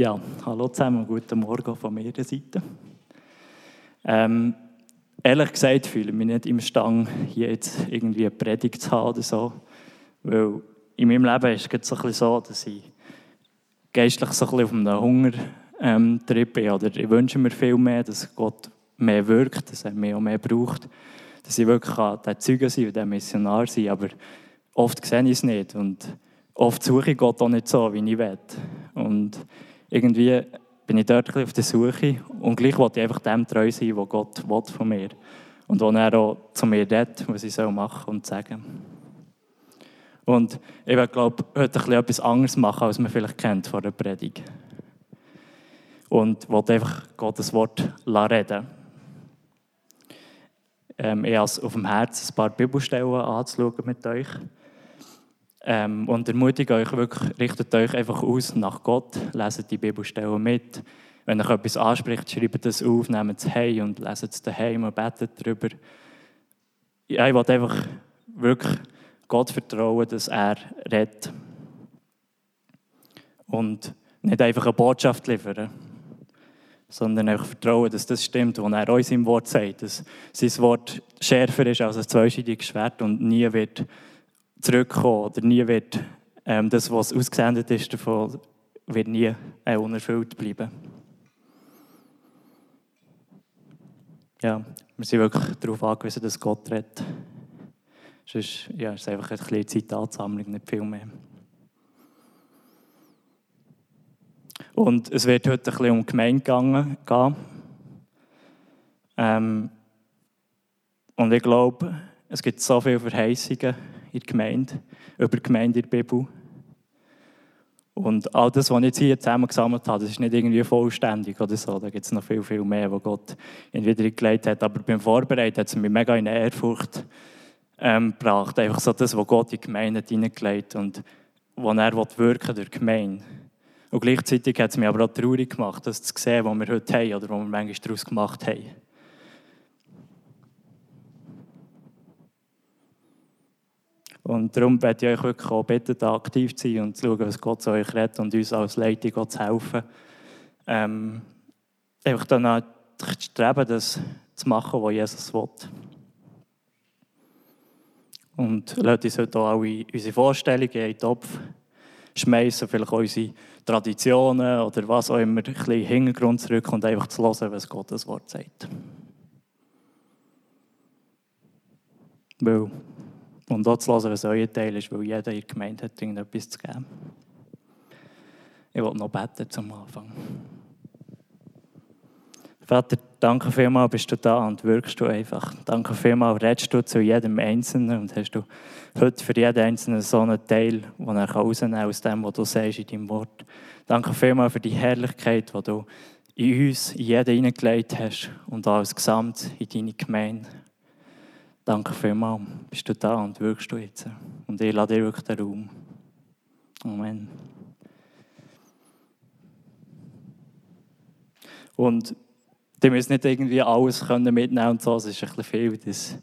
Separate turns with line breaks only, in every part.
Ja, hallo zusammen, guten Morgen von meiner Seite. Ähm, ehrlich gesagt fühle ich mich nicht im Stang, hier jetzt irgendwie eine Predigt zu haben oder so. Weil in meinem Leben ist es so, ein so dass ich geistlich so ein bisschen auf einem Hunger ähm, bin. Oder ich wünsche mir viel mehr, dass Gott mehr wirkt, dass er mich auch mehr braucht. Dass ich wirklich der Zeuge sein und der Missionar sein Aber oft sehe ich es nicht. Und oft suche ich Gott auch nicht so, wie ich will. Und irgendwie bin ich dort auf der Suche und gleich wollte ich einfach dem treu sein, was Gott will von mir und wo er auch zu mir redet, was ich soll machen und sagen. Und ich will, glaube heute ein etwas anderes machen, als man vielleicht kennt vor der Predigt. Und wollte einfach Gottes Wort reden ähm, Ich habe auf dem Herzen ein paar Bibelstellen anzuschauen mit euch. Ähm, und ermutige euch wirklich, richtet euch einfach aus nach Gott, leset die Bibelstellen mit. Wenn euch etwas anspricht, schreibt es auf, nehmt es heim und leset es daheim und betet darüber. Ja, ich wollte einfach wirklich Gott vertrauen, dass er redet. Und nicht einfach eine Botschaft liefern, sondern einfach vertrauen, dass das stimmt, was er uns im Wort sagt. Dass sein Wort schärfer ist als ein zweischneidiges Schwert und nie wird zurückkommen oder nie wird ähm, das, was ausgesendet ist, davon wird nie äh, unerfüllt bleiben. Ja, wir sind wirklich darauf angewiesen, dass Gott redet. Sonst ja, ist es einfach eine kleine Zitatsammlung, nicht viel mehr. Und es wird heute ein bisschen um die Gemeinde gehen. Ähm, und ich glaube, es gibt so viele Verheißungen in der Gemeinde, über die Gemeinde in der Bibel. Und all das, was ich jetzt hier zusammen gesammelt habe, das ist nicht irgendwie vollständig oder so. Da gibt es noch viel, viel mehr, was Gott in wieder gelegt hat. Aber beim Vorbereiten hat es mich mega in Ehrfurcht ähm, gebracht. Einfach so das, was Gott in die Gemeinde hineingelegt und wo er wirken durch die Gemeinde. Und gleichzeitig hat es mich aber auch traurig gemacht, das zu sehen, was wir heute haben oder was wir manchmal daraus gemacht haben. Und darum werde ich euch wirklich auch bitten, da aktiv zu sein und zu schauen, was Gott zu euch redet und uns als Leitung zu helfen. Ähm, einfach dann zu streben, das zu machen, was Jesus will. Und lasst uns heute auch alle unsere Vorstellungen in den Topf schmeißen, vielleicht auch unsere Traditionen oder was auch immer, ein bisschen in den Hintergrund zurück und einfach zu hören, was Gottes Wort sagt. Weil und auch zu hören, was euer Teil ist, weil jeder in der Gemeinde hat irgendetwas zu geben. Ich will noch beten zum Anfang. Vater, danke vielmals, bist du da und wirkst du einfach. Danke vielmals, redest du zu jedem Einzelnen und hast du heute für jeden Einzelnen so einen Teil, den er rausnehmen kann aus dem, was du sagst in deinem Wort. Danke vielmals für die Herrlichkeit, die du in uns, in jeden hineingelegt hast und auch als Gesamt in deine Gemeinde. Danke vielmals, bist du da und wirkst du jetzt. Und ich lade dir wirklich den Raum. Amen. Und ihr müsst nicht irgendwie alles mitnehmen und so, es ist ein bisschen viel. Das,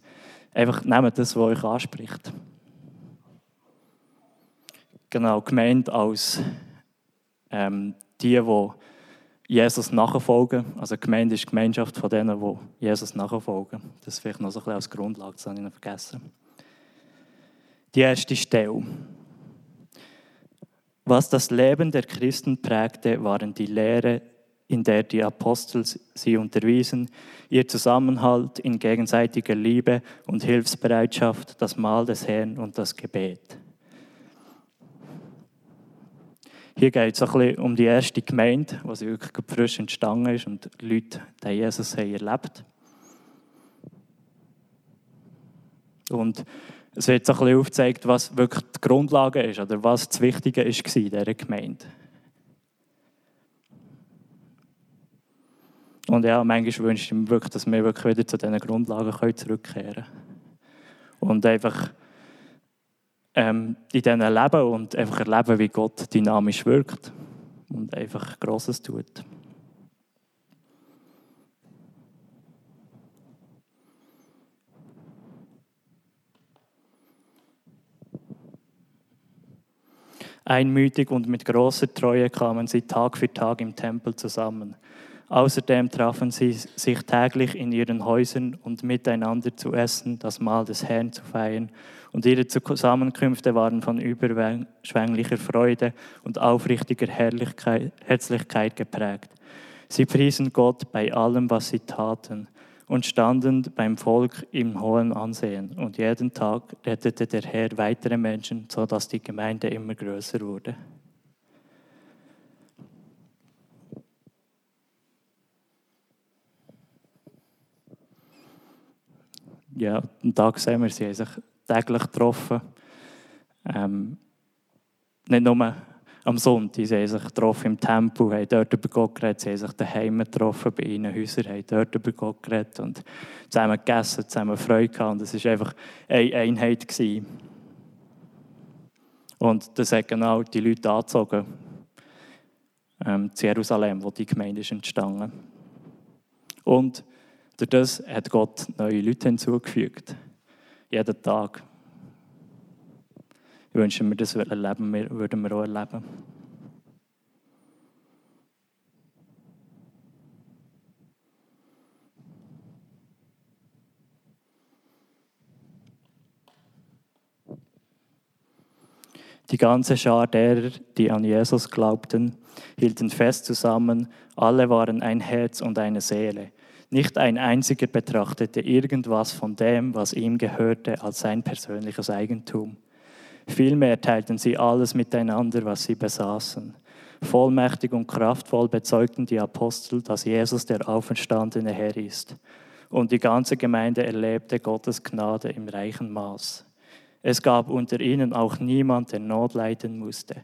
einfach nehmt das, was euch anspricht. Genau, gemeint als ähm, die, die Jesus nachfolgen. Also Gemeinde ist die Gemeinschaft von denen, die Jesus nachfolgen. Das ist vielleicht noch so ein bisschen als Grundlage, das habe ich vergessen. Die erste Stelle. Was das Leben der Christen prägte, waren die Lehre, in der die Apostel sie unterwiesen, ihr Zusammenhalt in gegenseitiger Liebe und Hilfsbereitschaft, das Mahl des Herrn und das Gebet. Hier geht es ein bisschen um die erste Gemeinde, die wirklich frisch entstanden ist und die Leute die Jesus haben erlebt Und es wird so ein bisschen aufgezeigt, was wirklich die Grundlage ist oder was das Wichtige ist in dieser Gemeinde. Und ja, manchmal wünsche ich mir wirklich, dass wir wirklich wieder zu diesen Grundlagen zurückkehren können. Und einfach ähm, in diesen Leben und einfach erleben, wie Gott dynamisch wirkt und einfach Grosses tut. Einmütig und mit großer Treue kamen sie Tag für Tag im Tempel zusammen. Außerdem trafen sie sich täglich in ihren Häusern und miteinander zu essen, das Mahl des Herrn zu feiern. Und ihre Zusammenkünfte waren von überschwänglicher Freude und aufrichtiger Herzlichkeit geprägt. Sie priesen Gott bei allem, was sie taten und standen beim Volk im hohen Ansehen. Und jeden Tag rettete der Herr weitere Menschen, sodass die Gemeinde immer größer wurde. Ja, einen Tag sehen wir, sie haben sich täglich getroffen. Ähm, nicht nur am Sonntag. Sie haben sich getroffen im Tempel, haben dort über Gott geredet. Sie haben sich daheim getroffen, bei ihnen Häusern, haben dort über Gott geredet und zusammen gegessen, zusammen Freude gehabt. Und es war einfach eine Einheit. Gewesen. Und das hat genau die Leute angezogen, ähm, zu Jerusalem, wo die Gemeinde ist entstanden. Und durch das hat Gott neue Leute hinzugefügt. Jeden Tag. Ich wünsche mir, das erleben würden wir auch erleben. Die ganze Schar derer, die an Jesus glaubten, hielten fest zusammen, alle waren ein Herz und eine Seele. Nicht ein einziger betrachtete irgendwas von dem, was ihm gehörte, als sein persönliches Eigentum. Vielmehr teilten sie alles miteinander, was sie besaßen. Vollmächtig und kraftvoll bezeugten die Apostel, dass Jesus der auferstandene Herr ist. Und die ganze Gemeinde erlebte Gottes Gnade im reichen Maß. Es gab unter ihnen auch niemand, der Not leiden musste.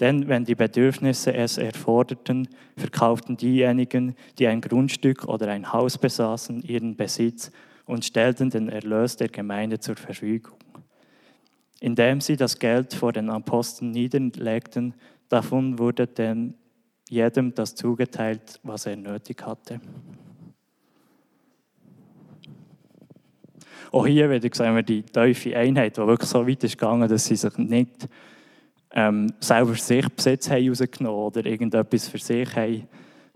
Denn wenn die Bedürfnisse es erforderten, verkauften diejenigen, die ein Grundstück oder ein Haus besaßen, ihren Besitz und stellten den Erlös der Gemeinde zur Verfügung. Indem sie das Geld vor den Aposteln niederlegten, davon wurde denn jedem das zugeteilt, was er nötig hatte. Auch hier wieder sehen wir die tiefe Einheit, die wirklich so weit ist gegangen, dass sie sich nicht ähm, selber für sich Besitz haben oder irgendetwas für sich haben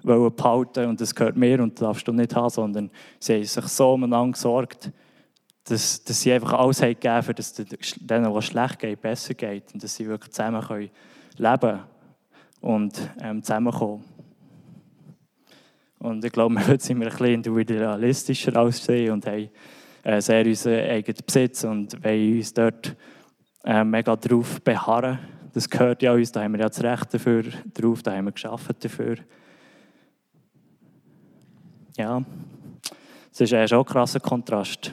wollen behalten und das gehört mir und das darfst du nicht haben, sondern sie haben sich so umeinander gesorgt, dass, dass sie einfach alles haben gegeben haben, dass denen, was schlecht geht, besser geht und dass sie wirklich zusammen können leben und ähm, zusammenkommen. Und ich glaube, wir sind wir ein bisschen individualistischer aussehen und haben äh, sehr unseren eigenen Besitz und wollen uns dort äh, mega drauf beharren. Das gehört ja uns, da haben wir ja das Recht dafür drauf, da haben wir geschaffen dafür. Ja, das ist schon ein krasser Kontrast.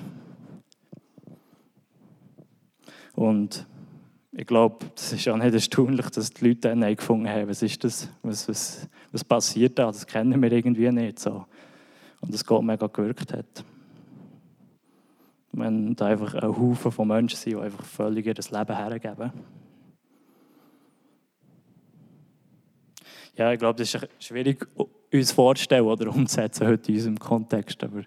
Und ich glaube, das ist auch nicht erstaunlich, dass die Leute dann gefunden haben, was ist das, was, was, was passiert da, das kennen wir irgendwie nicht so. Und es Gott mega gewirkt hat. Wenn da einfach ein Haufen von Menschen sind, die einfach völlig ihr Leben hergeben. Ja, ich glaube, das ist schwierig uns vorzustellen oder umzusetzen heute in unserem Kontext, aber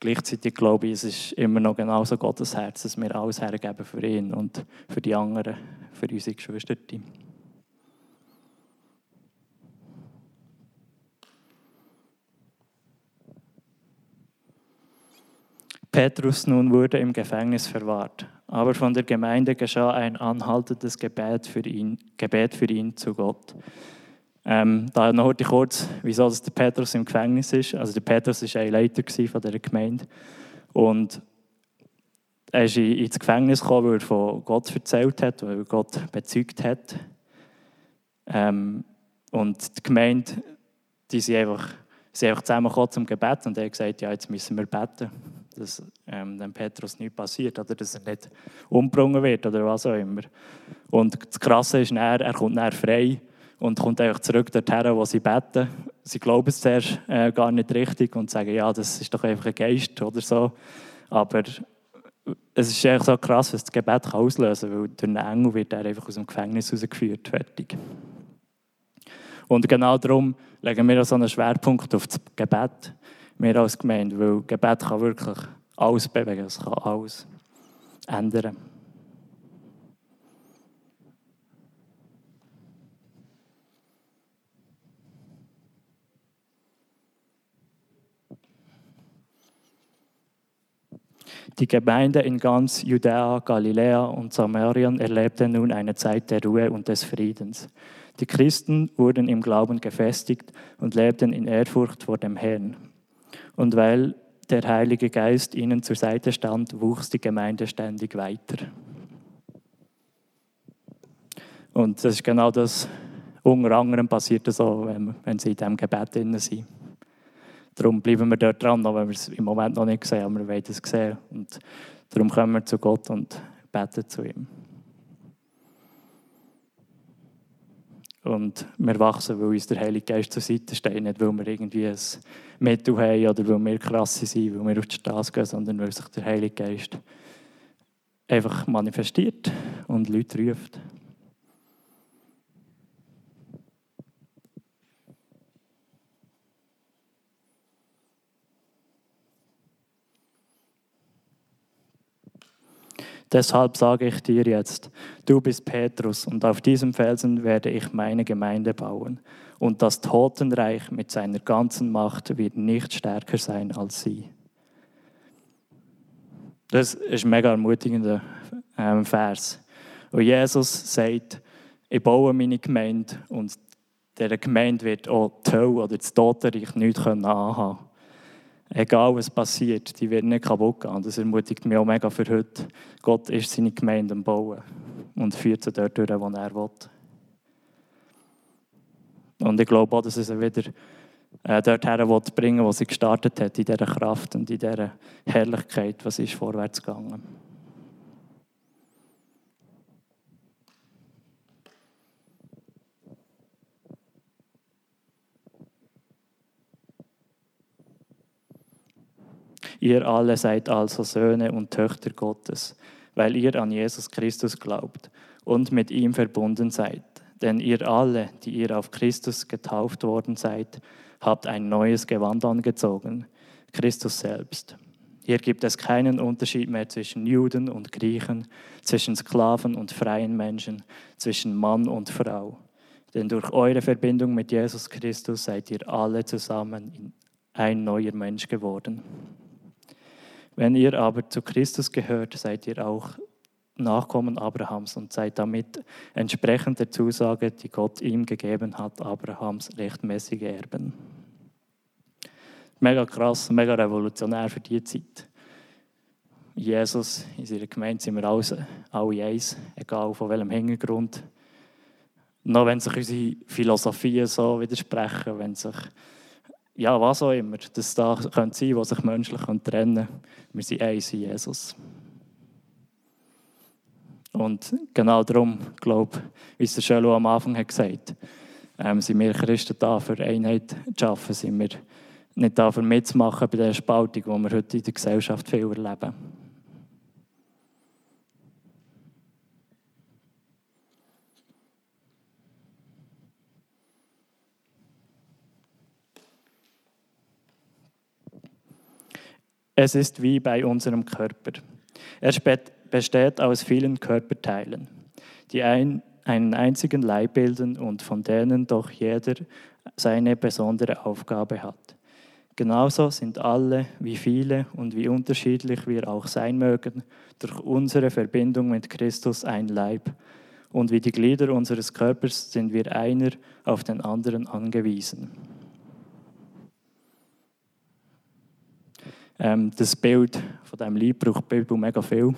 gleichzeitig glaube ich, es ist immer noch genauso Gottes Herz, dass wir alles hergeben für ihn und für die anderen, für unsere Geschwister. Petrus nun wurde im Gefängnis verwahrt, aber von der Gemeinde geschah ein anhaltendes Gebet für ihn, Gebet für ihn zu Gott. Ähm, da noch heute kurz, wieso der Petrus im Gefängnis ist. Also der Petrus war ein Leiter von dieser Gemeinde. Und er ist ins Gefängnis gekommen, weil er von Gott erzählt hat, weil er Gott bezeugt hat. Ähm, und die Gemeinde, die sind einfach, sind einfach zusammengekommen zum Gebet und er hat gesagt, ja, jetzt müssen wir beten, dass ähm, dem Petrus nichts passiert oder dass er nicht umgebracht wird oder was auch immer. Und das Krasse ist, er, er kommt nachher frei und kommt einfach zurück dorthin, wo sie beten. Sie glauben es zuerst äh, gar nicht richtig und sagen, ja, das ist doch einfach ein Geist oder so. Aber es ist echt so krass, was das Gebet kann auslösen kann, weil durch einen Engel wird er einfach aus dem Gefängnis rausgeführt, fertig. Und genau darum legen wir so einen Schwerpunkt auf das Gebet, wir als Gemeinde, weil Gebet kann wirklich alles bewegen, es kann alles ändern. Die Gemeinde in ganz Judäa, Galiläa und Samarien erlebte nun eine Zeit der Ruhe und des Friedens. Die Christen wurden im Glauben gefestigt und lebten in Ehrfurcht vor dem Herrn. Und weil der Heilige Geist ihnen zur Seite stand, wuchs die Gemeinde ständig weiter. Und das ist genau das, unter anderem passiert so, wenn, sie in diesem Gebet sind. Darum bleiben wir dort dran, auch wenn wir es im Moment noch nicht sehen, aber wir wollen es sehen. Und darum kommen wir zu Gott und beten zu ihm. Und wir wachsen, weil uns der Heilige Geist zur Seite steht, nicht weil wir irgendwie ein Mittel haben oder weil wir krasse sind, weil wir auf die Straße gehen, sondern weil sich der Heilige Geist einfach manifestiert und Leute ruft. Deshalb sage ich dir jetzt, du bist Petrus und auf diesem Felsen werde ich meine Gemeinde bauen. Und das Totenreich mit seiner ganzen Macht wird nicht stärker sein als sie. Das ist ein mega ermutigender ähm, Vers. Und Jesus sagt, ich baue meine Gemeinde und dieser Gemeinde wird auch die Hölle oder das Totenreich nichts anhaben können egal was passiert, die wird nicht kaputt gehen. Das ermutigt mich auch mega für heute. Gott ist seine Gemeinde am Bauen und führt sie dort durch, wo er will. Und ich glaube auch, dass er sie wieder äh, dorthin will bringen wo sie gestartet hat, in dieser Kraft und in dieser Herrlichkeit, was ist vorwärts gegangen. Ihr alle seid also Söhne und Töchter Gottes, weil ihr an Jesus Christus glaubt und mit ihm verbunden seid. Denn ihr alle, die ihr auf Christus getauft worden seid, habt ein neues Gewand angezogen, Christus selbst. Hier gibt es keinen Unterschied mehr zwischen Juden und Griechen, zwischen Sklaven und freien Menschen, zwischen Mann und Frau. Denn durch eure Verbindung mit Jesus Christus seid ihr alle zusammen ein neuer Mensch geworden. Wenn ihr aber zu Christus gehört, seid ihr auch Nachkommen Abrahams und seid damit entsprechend der Zusage, die Gott ihm gegeben hat, Abrahams rechtmäßige Erben. Mega krass, mega revolutionär für die Zeit. Jesus, in seiner Gemeinde sind wir alle, alle eins, egal von welchem Hintergrund. Noch wenn sich unsere Philosophien so widersprechen, wenn sich ja, was auch immer, das da könnte sein, was sich menschlich trennen kann. Wir sind eins in Jesus. Und genau darum, glaube ich, wie es der Schölo am Anfang hat gesagt ähm, sind wir Christen da, für Einheit zu schaffen, sind wir nicht da, für mitzumachen bei der Spaltung, die wir heute in der Gesellschaft viel erleben. Es ist wie bei unserem Körper. Er besteht aus vielen Körperteilen, die ein, einen einzigen Leib bilden und von denen doch jeder seine besondere Aufgabe hat. Genauso sind alle, wie viele und wie unterschiedlich wir auch sein mögen, durch unsere Verbindung mit Christus ein Leib. Und wie die Glieder unseres Körpers sind wir einer auf den anderen angewiesen. Ähm, das Bild von diesem Lieb braucht Bibel mega viel.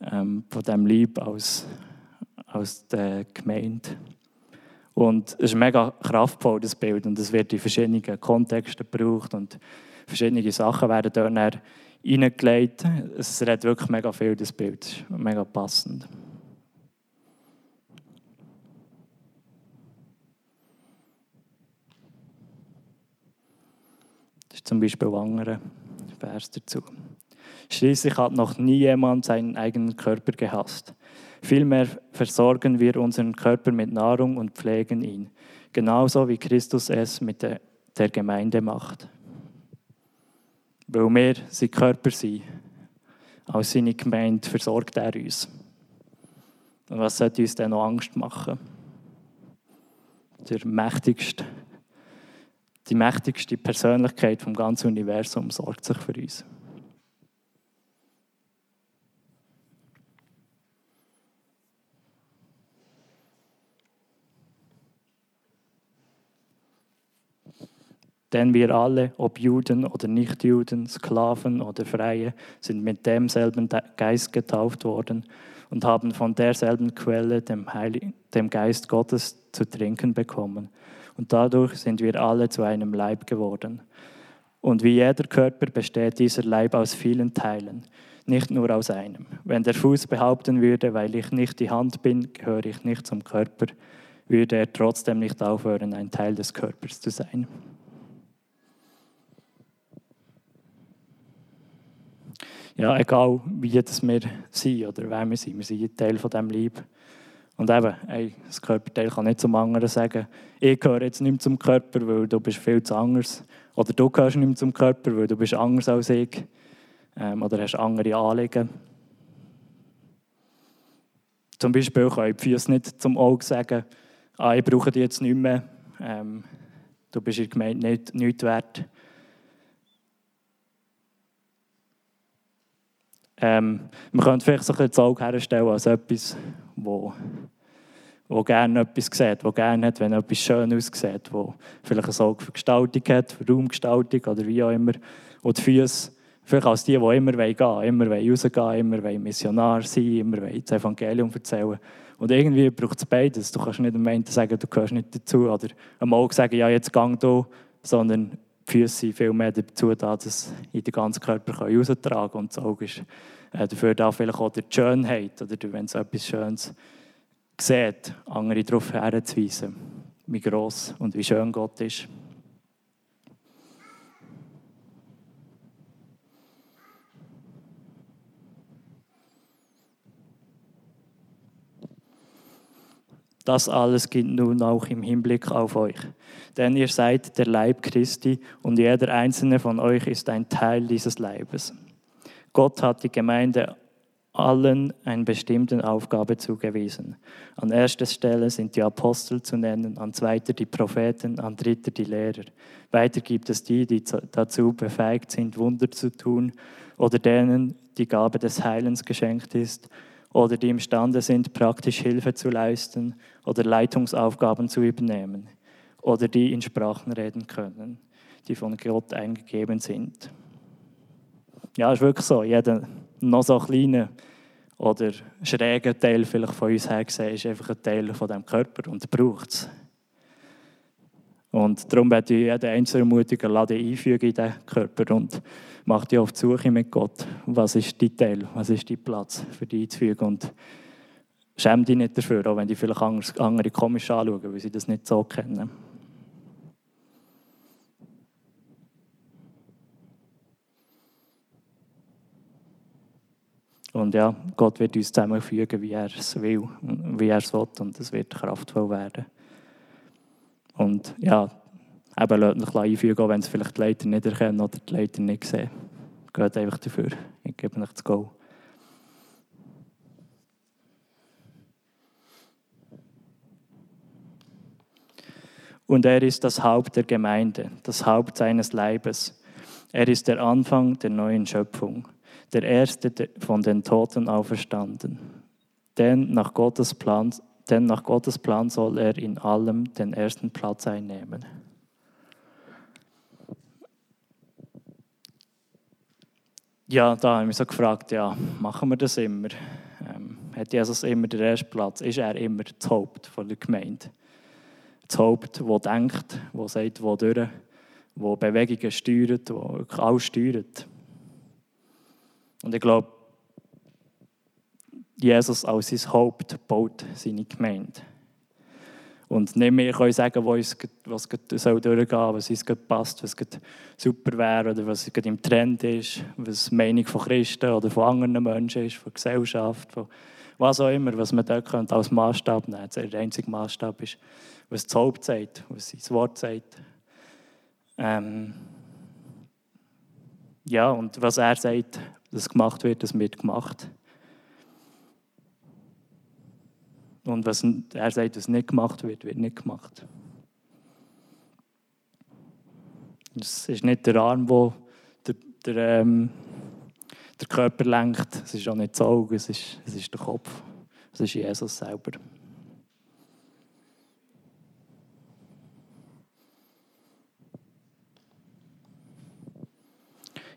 Ähm, von diesem Lieb aus, aus der Gemeinde. Und es ist mega kraftvoll, das Bild. Und es wird in verschiedenen Kontexten gebraucht und verschiedene Sachen werden dort reingelegt. Es redet wirklich mega viel, das Bild. Es ist mega passend. Ist zum Beispiel anderer Vers dazu. Schließlich hat noch nie jemand seinen eigenen Körper gehasst. Vielmehr versorgen wir unseren Körper mit Nahrung und pflegen ihn, genauso wie Christus es mit der, der Gemeinde macht. Weil wir sein Körper sind, als seine Gemeinde versorgt er uns. Und was sollte uns denn noch Angst machen? Der mächtigste die mächtigste Persönlichkeit vom ganzen Universum sorgt sich für uns. Denn wir alle, ob Juden oder Nichtjuden, Sklaven oder Freie, sind mit demselben Geist getauft worden und haben von derselben Quelle, dem, dem Geist Gottes, zu trinken bekommen. Und dadurch sind wir alle zu einem Leib geworden. Und wie jeder Körper besteht dieser Leib aus vielen Teilen, nicht nur aus einem. Wenn der Fuß behaupten würde, weil ich nicht die Hand bin, gehöre ich nicht zum Körper, würde er trotzdem nicht aufhören, ein Teil des Körpers zu sein. ja, egal wie das wir sind oder wer wir sind, wir sind Teil von diesem Leib. Und eben, ey, das Körperteil kann nicht zum anderen sagen, ich gehöre jetzt nicht mehr zum Körper, weil du bist viel zu anders. Oder du gehörst nicht mehr zum Körper, weil du bist anders als ich. Ähm, oder hast andere Anliegen. Zum Beispiel können die Füße nicht zum Auge sagen, ah, ich brauche die jetzt nicht mehr. Ähm, du bist in der Gemeinde nicht, nicht wert. Ähm, man könnte vielleicht so ein Auge herstellen als etwas, wo, wo gerne etwas sieht, wo gerne hat, wenn etwas schön aussieht, wo vielleicht ein Auge für Gestaltung hat, für Raumgestaltung oder wie auch immer. Und die Füße vielleicht als die, die immer gehen wollen, immer rausgehen immer Missionar sein immer das Evangelium erzählen Und irgendwie braucht es beides. Du kannst nicht am Ende sagen, du gehörst nicht dazu oder am Auge sagen, ja, jetzt gang du, sondern die Füße sind viel mehr dazu da, dass in den ganzen Körper raustragen können. Und das Auge ist äh, dafür da vielleicht auch die Schönheit oder wenn es etwas Schönes sieht, andere darauf herzuweisen, wie gross und wie schön Gott ist. Das alles gilt nun auch im Hinblick auf euch. Denn ihr seid der Leib Christi und jeder einzelne von euch ist ein Teil dieses Leibes. Gott hat die Gemeinde allen eine bestimmte Aufgabe zugewiesen. An erster Stelle sind die Apostel zu nennen, an zweiter die Propheten, an dritter die Lehrer. Weiter gibt es die, die dazu befähigt sind, Wunder zu tun oder denen die Gabe des Heilens geschenkt ist oder die imstande sind, praktisch Hilfe zu leisten oder Leitungsaufgaben zu übernehmen oder die in Sprachen reden können, die von Gott eingegeben sind. Ja, ist wirklich so. Jeder noch so kleine oder schräge Teil vielleicht von uns her gesehen, ist einfach ein Teil von dem Körper und braucht es. Und darum werde ich jeden Einzelnen ermutigen, lade einfügen in diesen Körper und mach dich auf die Suche mit Gott. Was ist dein Teil? Was ist dein Platz für dich einzufügen? Und schäm dich nicht dafür, auch wenn die vielleicht andere komisch anschauen, weil sie das nicht so kennen. Und ja, Gott wird uns zusammenfügen, wie er es will, wie er es will, und es wird kraftvoll werden. Und ja, eben lasst euch einfügen, wenn es vielleicht die Leiter nicht erkennen oder die Leiter nicht sehen. Geht einfach dafür. Ich gebe euch das Go. Und er ist das Haupt der Gemeinde, das Haupt seines Leibes. Er ist der Anfang der neuen Schöpfung der Erste von den Toten auferstanden. Denn nach Gottes Plan, denn nach Gottes Plan soll er in allem den ersten Platz einnehmen. Ja, da habe ich mich so gefragt, ja, machen wir das immer? Ähm, hat Jesus immer den ersten Platz? Ist er immer das Haupt von der Gemeinde? Das Haupt, das denkt, das sagt, wo durch, wo Bewegungen steuert, wo alles steuert. Und ich glaube, Jesus als sein Haupt baut seine Gemeinde. Und nicht mehr können sagen, was soll durchgehen soll, was uns passt, was super wäre oder was im Trend ist, was die Meinung von Christen oder von anderen Menschen ist, von Gesellschaft, von was auch immer, was man dort als Maßstab nehmen könnte. Der einzige Maßstab ist, was das Haupt sagt, was sein Wort sagt. Ähm ja, und was er sagt, das gemacht wird, das wird gemacht. Und was er sagt, was nicht gemacht wird, wird nicht gemacht. Es ist nicht der Arm, wo der, der, ähm, der Körper lenkt. Es ist auch nicht das Auge, es ist, es ist der Kopf. Es ist Jesus selber.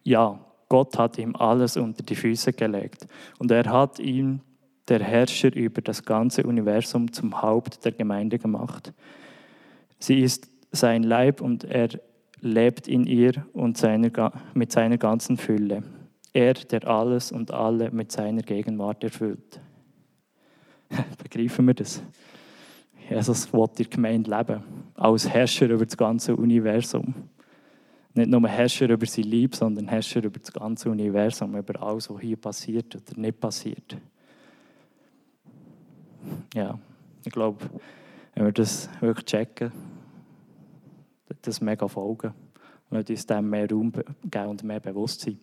ja, Gott hat ihm alles unter die Füße gelegt und er hat ihn, der Herrscher über das ganze Universum, zum Haupt der Gemeinde gemacht. Sie ist sein Leib und er lebt in ihr und seiner, mit seiner ganzen Fülle. Er, der alles und alle mit seiner Gegenwart erfüllt. Begreifen wir das? Jesus will die Gemeinde leben, als Herrscher über das ganze Universum. Nicht nur Herrscher über sein Lieb, sondern Herrscher über das ganze Universum, über alles, was hier passiert oder nicht passiert. Ja, ich glaube, wenn wir das wirklich checken, das mega folgen und uns dem mehr Raum geben und mehr Bewusstsein.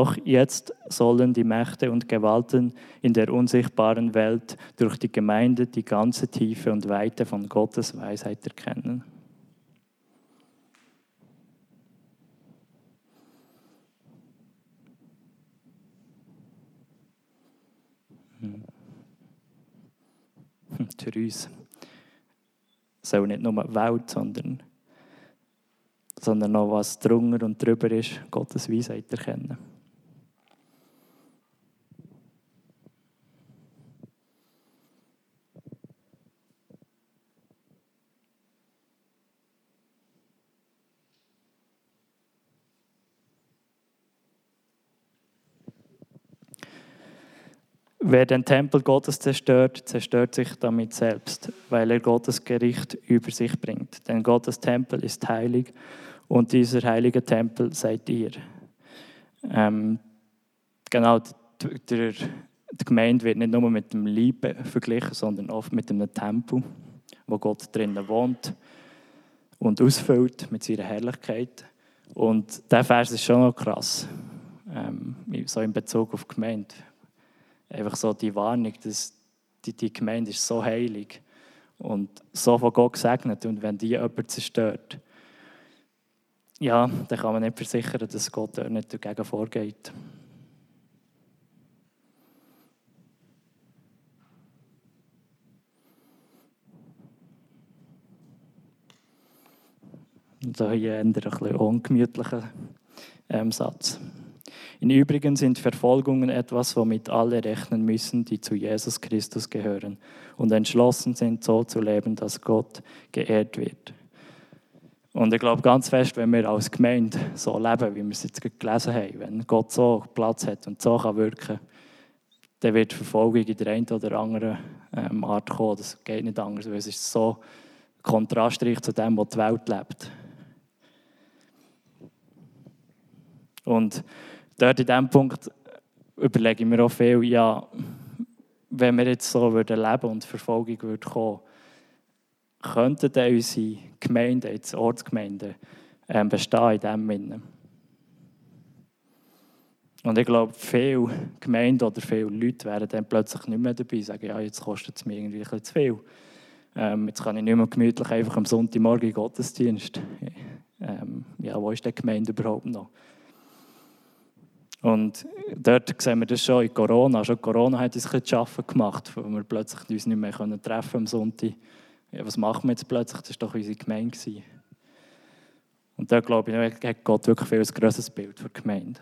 Doch jetzt sollen die Mächte und Gewalten in der unsichtbaren Welt durch die Gemeinde die ganze Tiefe und Weite von Gottes Weisheit erkennen. Hm. Therese soll nicht nur Welt, sondern, sondern noch was drunter und drüber ist, Gottes Weisheit erkennen. Wer den Tempel Gottes zerstört, zerstört sich damit selbst, weil er Gottes Gericht über sich bringt. Denn Gottes Tempel ist heilig und dieser heilige Tempel seid ihr. Ähm, genau, der, die Gemeinde wird nicht nur mit dem Liebe verglichen, sondern oft mit einem Tempel, wo Gott drinnen wohnt und ausfüllt mit seiner Herrlichkeit. Und der Vers ist schon noch krass, ähm, so in Bezug auf die Gemeinde einfach so die Warnung, dass die, die Gemeinde ist so heilig und so von Gott gesegnet und wenn die jemand zerstört, ja, dann kann man nicht versichern, dass Gott dort nicht dagegen vorgeht. Und da hier ein bisschen ungemütlicher ähm, Satz. Im Übrigen sind Verfolgungen etwas, womit alle rechnen müssen, die zu Jesus Christus gehören und entschlossen sind, so zu leben, dass Gott geehrt wird. Und ich glaube ganz fest, wenn wir als Gemeinde so leben, wie wir es jetzt gelesen haben, wenn Gott so Platz hat und so kann wirken dann wird Verfolgung in der einen oder anderen ähm, Art kommen. Das geht nicht anders, weil es ist so kontrastreich zu dem, was die Welt lebt. Und dort in diesem Punkt überlege ich mir auch viel, ja, wenn wir jetzt so würden leben und Verfolgung würde kommen, könnten dann unsere Gemeinden, jetzt Ortsgemeinden, ähm, bestehen in diesem Sinne. Und ich glaube, viele Gemeinden oder viele Leute wären dann plötzlich nicht mehr dabei, sagen, ja, jetzt kostet es mir irgendwie ein zu viel. Ähm, jetzt kann ich nicht mehr gemütlich einfach am Sonntagmorgen Gottesdienst. Ähm, ja, wo ist die Gemeinde überhaupt noch? Und dort sehen wir das schon in Corona. Schon Corona hat uns ein zu gemacht, wo wir plötzlich uns nicht mehr treffen können am Sonntag. Ja, was machen wir jetzt plötzlich? Das war doch unsere Gemeinde. Und da glaube ich, hat Gott wirklich viel ein grosses Bild für die Gemeinde.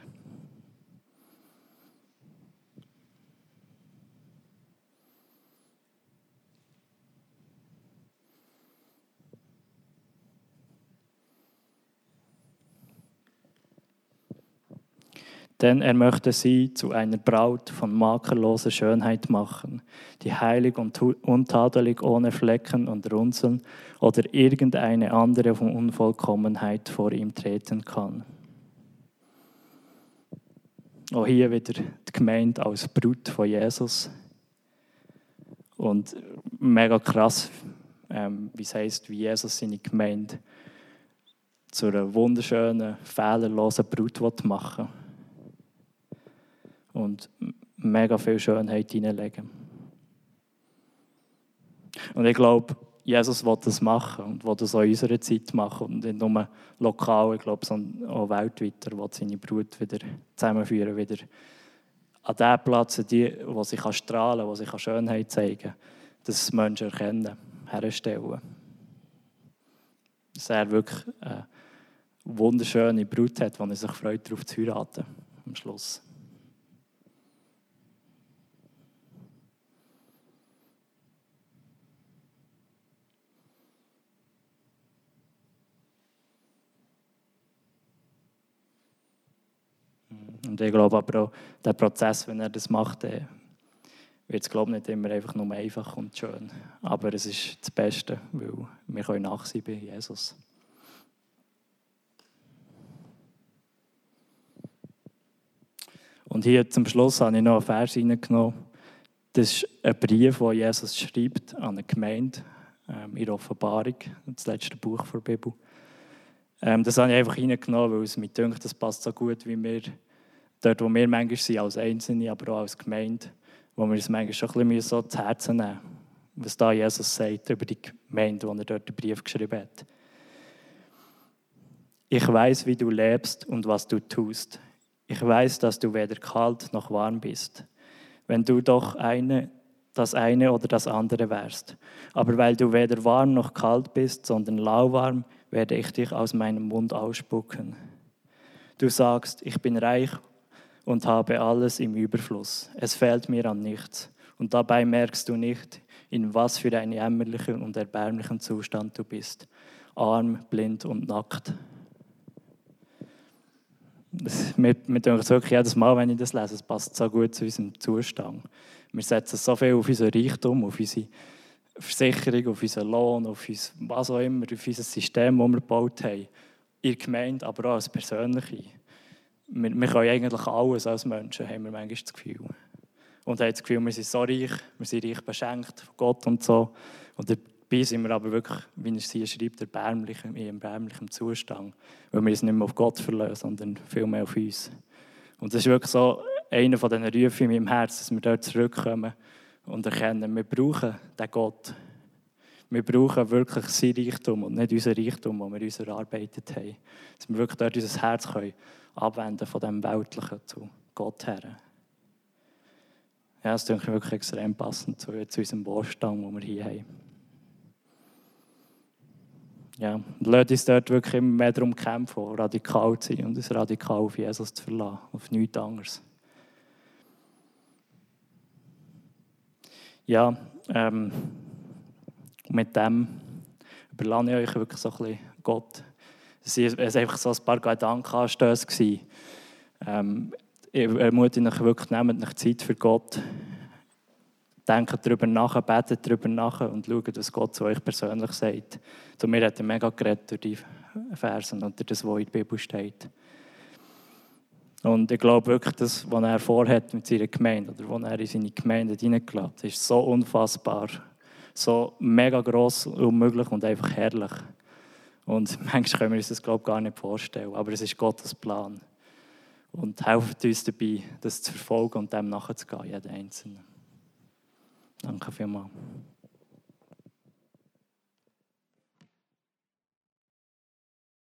Denn er möchte sie zu einer Braut von makelloser Schönheit machen, die heilig und untadelig ohne Flecken und Runzeln oder irgendeine andere von Unvollkommenheit vor ihm treten kann. Auch hier wieder die Gemeinde als Brut von Jesus. Und mega krass, ähm, wie es heißt, wie Jesus seine Gemeinde zu einer wunderschönen, fehlerlosen Brut machen will. Und mega viel Schönheit hineinlegen. Und ich glaube, Jesus will das machen und will das auch in unserer Zeit machen und nicht nur lokal, ich glaube, sondern auch weltweit. Er will seine Brut wieder zusammenführen, wieder an den Platz, die, wo sie kann strahlen kann, wo sie kann Schönheit zeigen kann, dass Menschen erkennen, herstellen. Dass er wirklich eine wunderschöne Brut hat, wo er sich freut, darauf zu heiraten am Schluss. Und ich glaube aber auch, der Prozess, wenn er das macht, wird es glaube nicht immer einfach nur einfach und schön. Aber es ist das Beste, weil wir können nachsehen bei Jesus. Und hier zum Schluss habe ich noch einen Vers hineingenommen. Das ist ein Brief, den Jesus schreibt an eine Gemeinde ähm, in Offenbarung, das letzte Buch der Bibel. Ähm, das habe ich einfach hineingenommen, weil es mir denkt, das passt so gut, wie wir dort, wo wir manchmal sind, als Einzelne, aber auch als Gemeinde, wo wir es manchmal schon ein bisschen so zu Herzen nehmen was da Jesus sagt über die Gemeinde, wo er dort den Brief geschrieben hat. Ich weiß, wie du lebst und was du tust. Ich weiß, dass du weder kalt noch warm bist. Wenn du doch eine, das eine oder das andere wärst. Aber weil du weder warm noch kalt bist, sondern lauwarm, werde ich dich aus meinem Mund ausspucken. Du sagst, ich bin reich und habe alles im Überfluss. Es fehlt mir an nichts. Und dabei merkst du nicht, in was für einem jämmerlichen und erbärmlichen Zustand du bist. Arm, blind und nackt. Das, wir, wir denken es wirklich jedes Mal, wenn ich das lese, es passt so gut zu unserem Zustand. Wir setzen so viel auf unseren Reichtum, auf unsere Versicherung, auf unseren Lohn, auf uns, was auch immer, auf unser System, das wir gebaut haben. Der Gemeinde, aber auch als Persönliche wir, wir können eigentlich alles als Menschen, haben wir manchmal das Gefühl. Und haben das Gefühl, wir sind so reich, wir sind reich beschenkt von Gott und so. Und dabei sind wir aber wirklich, wie es hier schreibt, erbärmlich, in erbärmlichem Zustand. Weil wir uns nicht mehr auf Gott verlassen, sondern vielmehr auf uns. Und das ist wirklich so einer von diesen Rufen in meinem Herzen, dass wir dort zurückkommen und erkennen, wir brauchen den Gott. Wir brauchen wirklich sein Reichtum und nicht unser Reichtum, das wir uns erarbeitet haben. Dass wir wirklich dort unser Herz können abwenden von dem Weltlichen zu Gott her. Ja, das ist wirklich extrem passend zu, zu unserem Wohlstand, den wir hier haben. Ja, lasst uns dort wirklich immer mehr darum kämpfen, radikal zu sein und uns radikal auf Jesus zu verlassen, auf nichts anderes. Ja, ähm, mit dem überlasse ich euch wirklich so ein bisschen Gott es waren einfach so ein paar Gedankenanstöße. Ähm, ich ermutige euch wirklich, nehmt euch Zeit für Gott. Denkt darüber nach, betet darüber nach und schaut, was Gott zu euch persönlich sagt. Zu mir hat er mega geredet durch die Versen und durch das, was in der Bibel steht. Und ich glaube wirklich, das, was er vorhat mit seiner Gemeinde oder was er in seine Gemeinde hineingeladen hat, ist so unfassbar, so mega gross, unmöglich und einfach herrlich. Und manchmal können wir uns das, glaube ich, gar nicht vorstellen. Aber es ist Gottes Plan. Und helft uns dabei, das zu verfolgen und dem nachzugehen, jeder Einzelne. Danke vielmals.